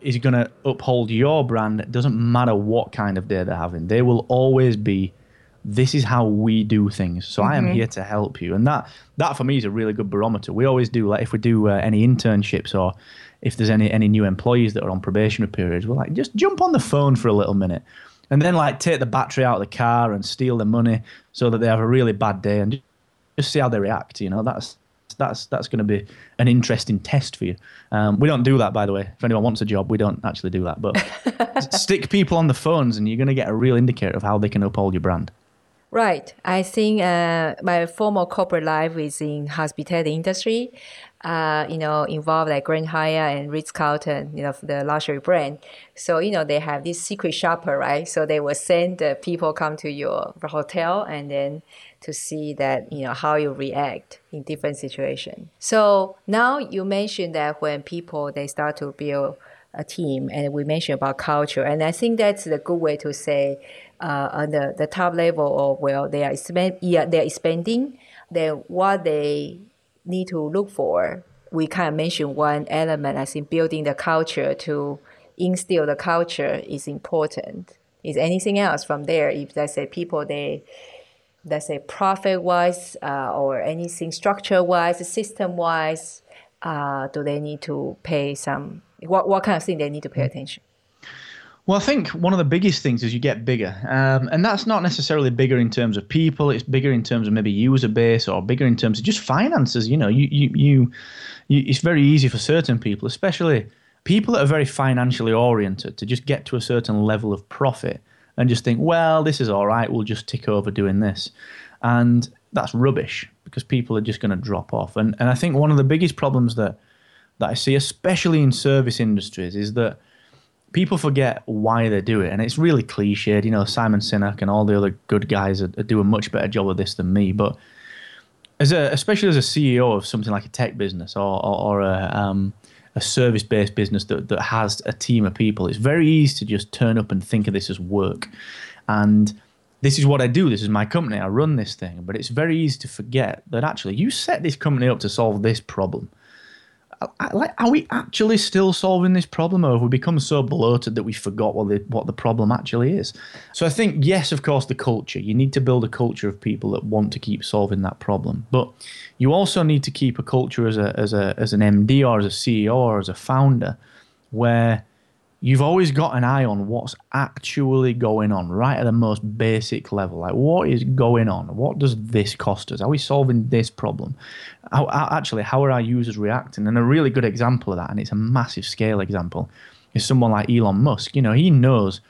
is going to uphold your brand. It doesn't matter what kind of day they're having. They will always be this is how we do things. So mm-hmm. I am mm-hmm. here to help you. And that that for me is a really good barometer. We always do like if we do uh, any internships or if there's any any new employees that are on probationary periods, we're like just jump on the phone for a little minute and then like take the battery out of the car and steal the money so that they have a really bad day and just see how they react. You know, that's that's that's going to be an interesting test for you. Um, we don't do that, by the way. If anyone wants a job, we don't actually do that. But stick people on the phones, and you're going to get a real indicator of how they can uphold your brand. Right. I think uh, my former corporate life is in hospitality industry uh, you know, involved like Grand Hyatt and Ritz Carlton, you know, the luxury brand. So, you know, they have this secret shopper, right? So they will send the people come to your hotel and then to see that, you know, how you react in different situations. So now you mentioned that when people, they start to build a team and we mentioned about culture. And I think that's the good way to say uh, on the, the top level or well, they are, expand, yeah, they're expanding, then what they need to look for. We kind of mentioned one element I think building the culture to instill the culture is important. Is anything else from there? If let's say people they let's say profit wise uh, or anything structure wise, system wise, uh, do they need to pay some what what kind of thing they need to pay attention? Well, I think one of the biggest things is you get bigger, um, and that's not necessarily bigger in terms of people. It's bigger in terms of maybe user base or bigger in terms of just finances. You know, you you, you, you it's very easy for certain people, especially people that are very financially oriented, to just get to a certain level of profit and just think, well, this is all right. We'll just tick over doing this, and that's rubbish because people are just going to drop off. And and I think one of the biggest problems that that I see, especially in service industries, is that people forget why they do it, and it's really cliched. You know, Simon Sinek and all the other good guys are, are do a much better job of this than me. But as a, especially as a CEO of something like a tech business or or, or a um, a service based business that, that has a team of people, it's very easy to just turn up and think of this as work. And this is what I do. This is my company. I run this thing. But it's very easy to forget that actually you set this company up to solve this problem are we actually still solving this problem, or have we become so bloated that we forgot what the what the problem actually is? So I think yes, of course, the culture. You need to build a culture of people that want to keep solving that problem, but you also need to keep a culture as a as a as an MD or as a CEO or as a founder where you've always got an eye on what's actually going on right at the most basic level. Like what is going on? What does this cost us? Are we solving this problem? How, actually how are our users reacting? And a really good example of that and it's a massive scale example is someone like elon musk. You know he knows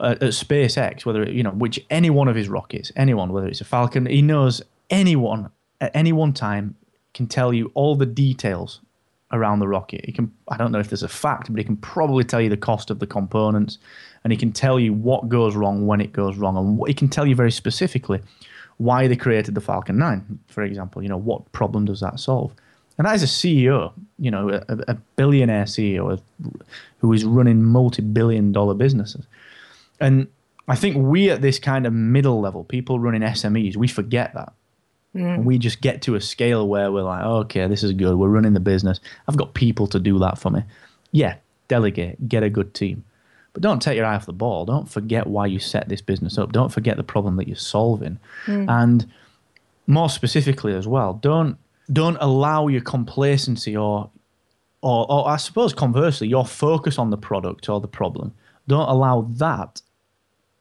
uh, at spacex whether it, you know which any one of his rockets anyone whether it's a falcon he knows anyone at any one time can tell you all the details around the rocket. He can I don't know if there's a fact, but he can probably tell you the cost of the components and he can tell you what goes wrong when it goes wrong and he can tell you very specifically why they created the Falcon 9, for example. You know, what problem does that solve? And as a CEO, you know, a, a billionaire CEO who is running multi-billion dollar businesses. And I think we at this kind of middle level, people running SMEs, we forget that. Mm. We just get to a scale where we're like, okay, this is good. We're running the business. I've got people to do that for me. Yeah, delegate, get a good team. But don't take your eye off the ball. Don't forget why you set this business up. Don't forget the problem that you're solving. Mm. And more specifically as well, don't don't allow your complacency or, or or I suppose conversely, your focus on the product or the problem. Don't allow that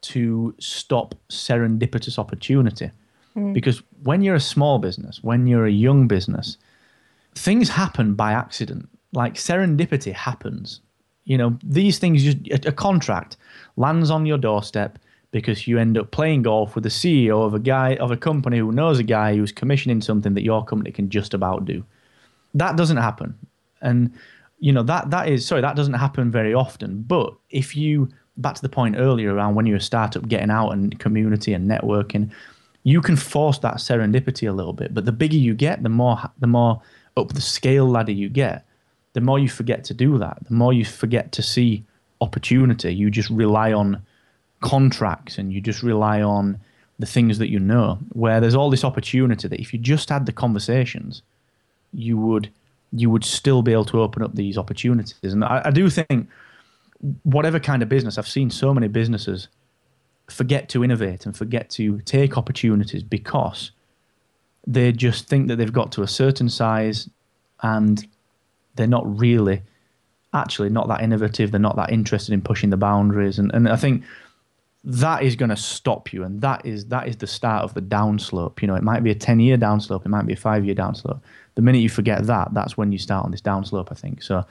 to stop serendipitous opportunity. Mm. Because when you're a small business, when you're a young business, things happen by accident. Like serendipity happens. You know, these things just a, a contract lands on your doorstep because you end up playing golf with the CEO of a guy of a company who knows a guy who's commissioning something that your company can just about do. That doesn't happen. And you know, that that is sorry, that doesn't happen very often. But if you back to the point earlier around when you're a startup getting out and community and networking, you can force that serendipity a little bit. But the bigger you get, the more the more up the scale ladder you get, the more you forget to do that. The more you forget to see opportunity. You just rely on contracts and you just rely on the things that you know. Where there's all this opportunity that if you just had the conversations, you would you would still be able to open up these opportunities. And I, I do think whatever kind of business, I've seen so many businesses forget to innovate and forget to take opportunities because they just think that they've got to a certain size and they're not really actually not that innovative. They're not that interested in pushing the boundaries. And, and i think that is going to stop you. And that is that is the start of the downslope. You know it might be a 10 year downslope. It might be a 5 year downslope. The minute you forget that that's when you start on this downslope i think. So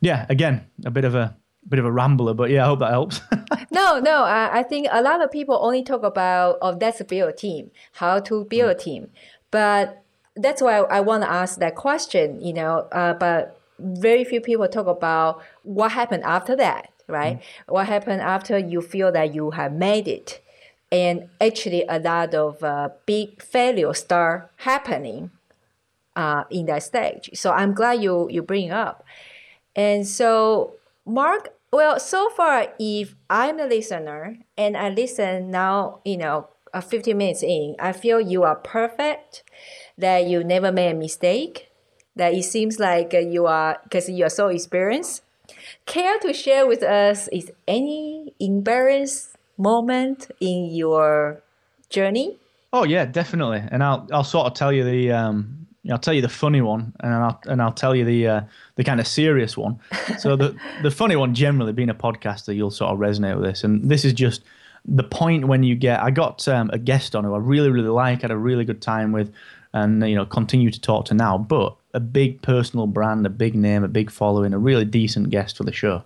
yeah again a bit of a bit of a rambler, but yeah, I hope that helps. no, no, I, I, think a lot of people only talk about oh, that's build a team, how to build a team, but that's why I want to ask that question. You know, uh, but very few people talk about what happened after that, right? Mm. What happened after you feel that you have made it, and actually a lot of uh, big failures start happening uh, in that stage. So I'm glad you you bring up, and so Mark, well, so far, if I'm the listener and I listen now, you know, uh, 15 minutes in, I feel you are perfect, that you never made a mistake, that it seems like you are, because you are so experienced. Care to share with us is any embarrassed moment in your journey? Oh yeah, definitely. And I'll I'll sort of tell you the um I'll tell you the funny one, and I'll and I'll tell you the uh, the kind of serious one. So the the funny one, generally being a podcaster, you'll sort of resonate with this, and this is just the point when you get. I got um, a guest on who I really really like, had a really good time with, and you know continue to talk to now. But a big personal brand, a big name, a big following, a really decent guest for the show,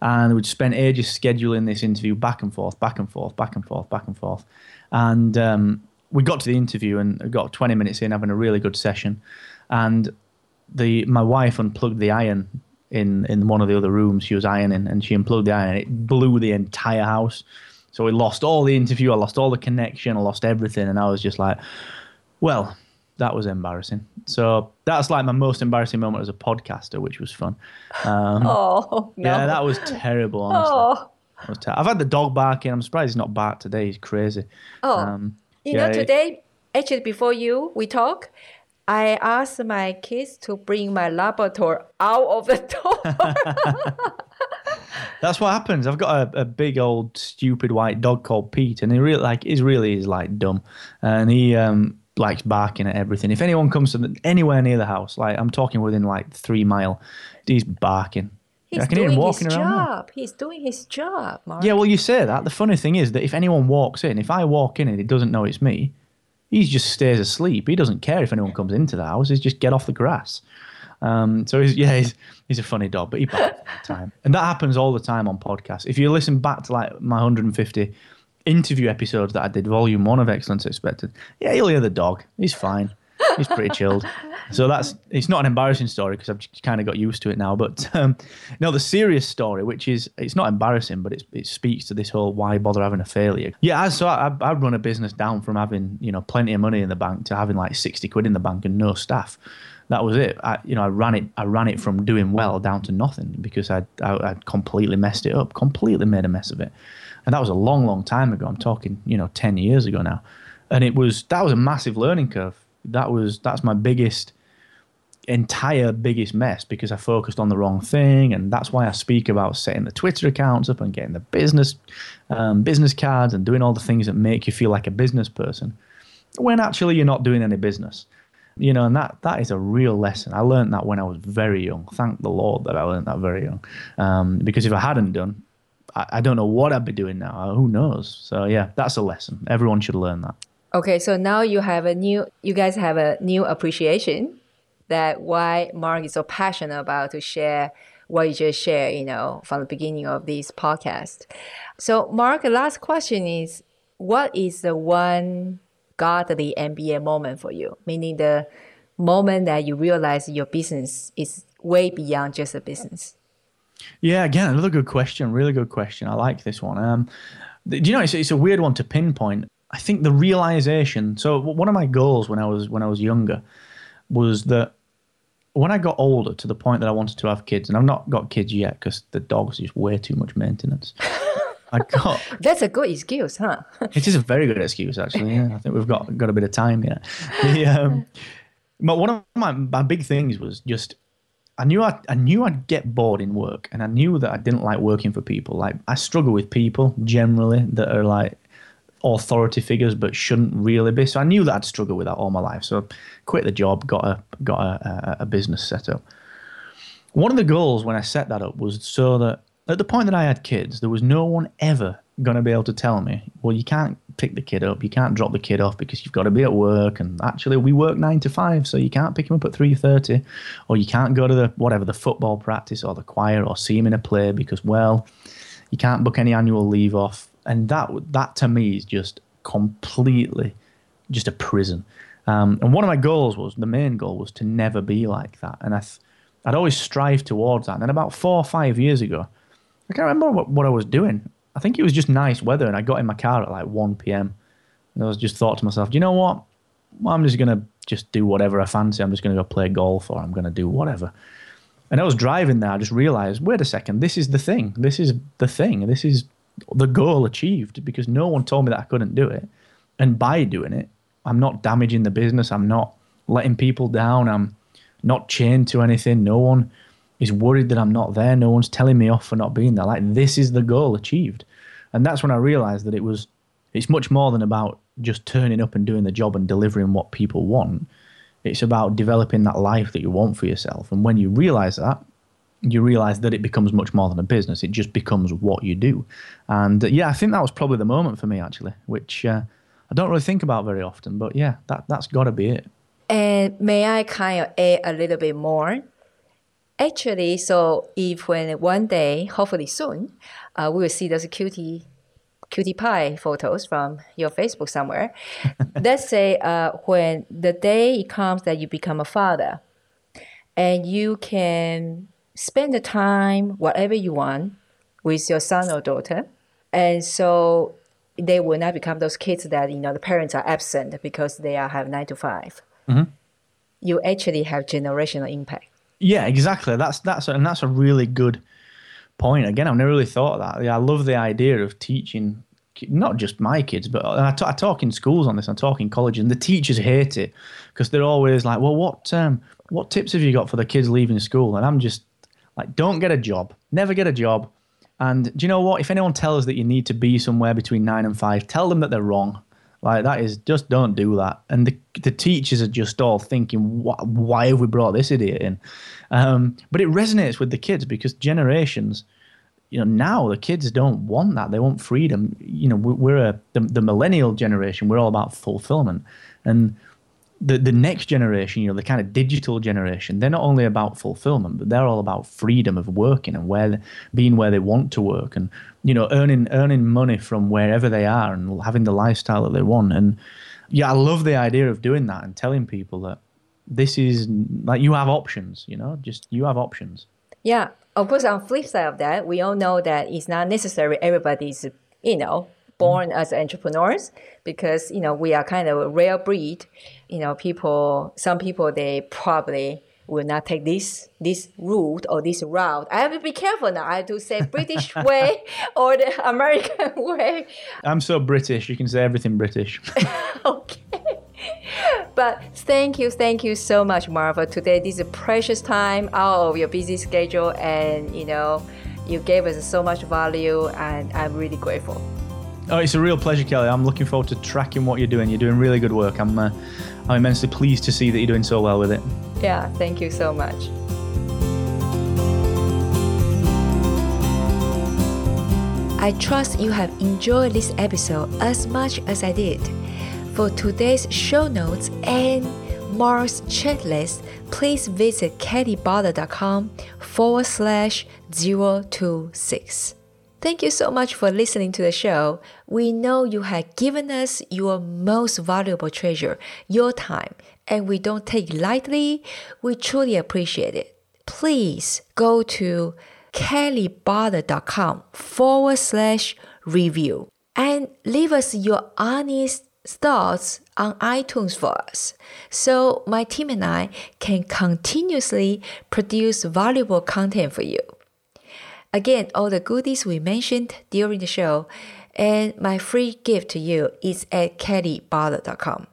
and we'd spent ages scheduling this interview back and forth, back and forth, back and forth, back and forth, and. Um, we got to the interview and got 20 minutes in having a really good session and the my wife unplugged the iron in in one of the other rooms she was ironing and she unplugged the iron it blew the entire house so we lost all the interview i lost all the connection i lost everything and i was just like well that was embarrassing so that's like my most embarrassing moment as a podcaster which was fun um, oh no. yeah that was terrible honestly oh. Was ter- I've had the dog barking. I'm surprised he's not barked today. He's crazy. Oh, um, you yeah, know, today, actually, before you, we talk, I asked my kids to bring my Labrador out of the door. That's what happens. I've got a, a, big old stupid white dog called Pete, and he really like is really is like dumb, and he um likes barking at everything. If anyone comes to the, anywhere near the house, like I'm talking within like three mile, he's barking. He's doing his job. He's doing his job, Mark. Yeah, well, you say that. The funny thing is that if anyone walks in, if I walk in and he doesn't know it's me, he just stays asleep. He doesn't care if anyone comes into the house. He's just get off the grass. Um, so he's, yeah, he's, he's a funny dog, but he barks all the time. And that happens all the time on podcasts. If you listen back to like my 150 interview episodes that I did, volume one of Excellence Expected, yeah, you'll hear the dog. He's fine. He's pretty chilled. So that's it's not an embarrassing story because I've kind of got used to it now. But um, no, the serious story, which is it's not embarrassing, but it, speaks to this whole why bother having a failure. Yeah, so I, I run a business down from having you know plenty of money in the bank to having like sixty quid in the bank and no staff. That was it. I, you know, I ran it. I ran it from doing well down to nothing because I I I'd completely messed it up, completely made a mess of it, and that was a long, long time ago. I'm talking, you know, ten years ago now, and it was that was a massive learning curve. That was that's my biggest entire biggest mess because I focused on the wrong thing, and that's why I speak about setting the Twitter accounts up and getting the business um, business cards and doing all the things that make you feel like a business person, when actually you're not doing any business. You know, and that that is a real lesson. I learned that when I was very young. Thank the Lord that I learned that very young, um, because if I hadn't done, I, I don't know what I'd be doing now. Who knows? So yeah, that's a lesson. Everyone should learn that. Okay, so now you have a new, you guys have a new appreciation that why Mark is so passionate about to share what you just shared, you know, from the beginning of this podcast. So, Mark, the last question is what is the one godly MBA moment for you? Meaning the moment that you realize your business is way beyond just a business. Yeah, again, another good question. Really good question. I like this one. Um, do you know it's, it's a weird one to pinpoint. I think the realization. So one of my goals when I was when I was younger was that when I got older to the point that I wanted to have kids, and I've not got kids yet because the dog's just way too much maintenance. I got that's a good excuse, huh? it is a very good excuse, actually. Yeah, I think we've got got a bit of time here. The, um, but one of my, my big things was just I knew I, I knew I'd get bored in work, and I knew that I didn't like working for people. Like I struggle with people generally that are like authority figures but shouldn't really be. So I knew that I'd struggle with that all my life. So quit the job, got a got a, a, business set up. One of the goals when I set that up was so that at the point that I had kids, there was no one ever going to be able to tell me, well, you can't pick the kid up, you can't drop the kid off because you've got to be at work, and actually we work nine to five, so you can't pick him up at three thirty, or you can't go to the whatever the football practice or the choir or see him in a play because well, you can't book any annual leave off and that that to me is just completely just a prison. Um, and one of my goals was the main goal was to never be like that, and I th- I'd always strive towards that. And then about four or five years ago, I can't remember what, what I was doing. I think it was just nice weather, and I got in my car at like 1 p.m. And I was just thought to myself, do you know what? I'm just gonna just do whatever I fancy. I'm just gonna go play golf, or I'm gonna do whatever. And I was driving there. I just realized, wait a second, this is the thing. This is the thing. This is the goal achieved because no one told me that I couldn't do it. And by doing it, I'm not damaging the business. I'm not letting people down. I'm not chained to anything. No one is worried that I'm not there. No one's telling me off for not being there. Like this is the goal achieved. And that's when I realized that it was it's much more than about just turning up and doing the job and delivering what people want. It's about developing that life that you want for yourself. And when you realize that, you realize that it becomes much more than a business. It just becomes what you do. And uh, yeah, I think that was probably the moment for me, actually, which uh, I don't really think about very often. But yeah, that, that's got to be it. And may I kind of add a little bit more? Actually, so if when one day, hopefully soon, uh, we will see those cutie cutie pie photos from your Facebook somewhere. Let's say uh, when the day comes that you become a father, and you can spend the time whatever you want with your son or daughter. And so they will not become those kids that, you know, the parents are absent because they are have nine to 5 mm-hmm. You actually have generational impact. Yeah, exactly. That's that's and that's a really good point. Again, I've never really thought of that. Yeah, I love the idea of teaching not just my kids, but I, t- I talk in schools on this. I talk in colleges, and the teachers hate it because they're always like, "Well, what um, what tips have you got for the kids leaving school?" And I'm just like, don't get a job. Never get a job. And do you know what? If anyone tells that you need to be somewhere between nine and five, tell them that they're wrong. Like that is just don't do that. And the the teachers are just all thinking, why have we brought this idiot in? Um, but it resonates with the kids because generations, you know, now the kids don't want that. They want freedom. You know, we're a the, the millennial generation. We're all about fulfillment, and the, the next generation, you know, the kind of digital generation, they're not only about fulfillment, but they're all about freedom of working and where being where they want to work and you know earning earning money from wherever they are and having the lifestyle that they want. And yeah, I love the idea of doing that and telling people that this is like you have options, you know, just you have options. Yeah. Of course, on flip side of that, we all know that it's not necessary everybody's, you know, mm-hmm. born as entrepreneurs because, you know, we are kind of a rare breed. You know, people, some people, they probably will not take this this route or this route. I have to be careful now. I have to say British way or the American way. I'm so British. You can say everything British. okay. But thank you, thank you so much, Marva. Today, this is a precious time out of your busy schedule, and you know, you gave us so much value, and I'm really grateful. Oh, it's a real pleasure, Kelly. I'm looking forward to tracking what you're doing. You're doing really good work. I'm, uh, I'm immensely pleased to see that you're doing so well with it. Yeah, thank you so much. I trust you have enjoyed this episode as much as I did. For today's show notes and Mark's checklist, please visit kellybada.com forward slash 026. Thank you so much for listening to the show. We know you have given us your most valuable treasure, your time, and we don't take lightly. We truly appreciate it. Please go to kellybada.com forward slash review and leave us your honest thoughts on iTunes for us so my team and I can continuously produce valuable content for you. Again, all the goodies we mentioned during the show and my free gift to you is at kellybada.com.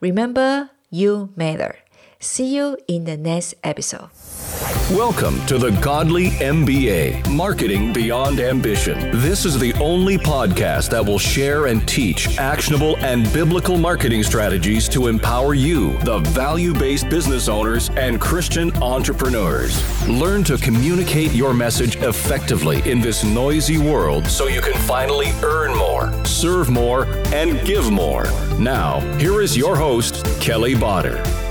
Remember, you matter. See you in the next episode. Welcome to the Godly MBA, Marketing Beyond Ambition. This is the only podcast that will share and teach actionable and biblical marketing strategies to empower you, the value based business owners and Christian entrepreneurs. Learn to communicate your message effectively in this noisy world so you can finally earn more, serve more, and give more. Now, here is your host, Kelly Botter.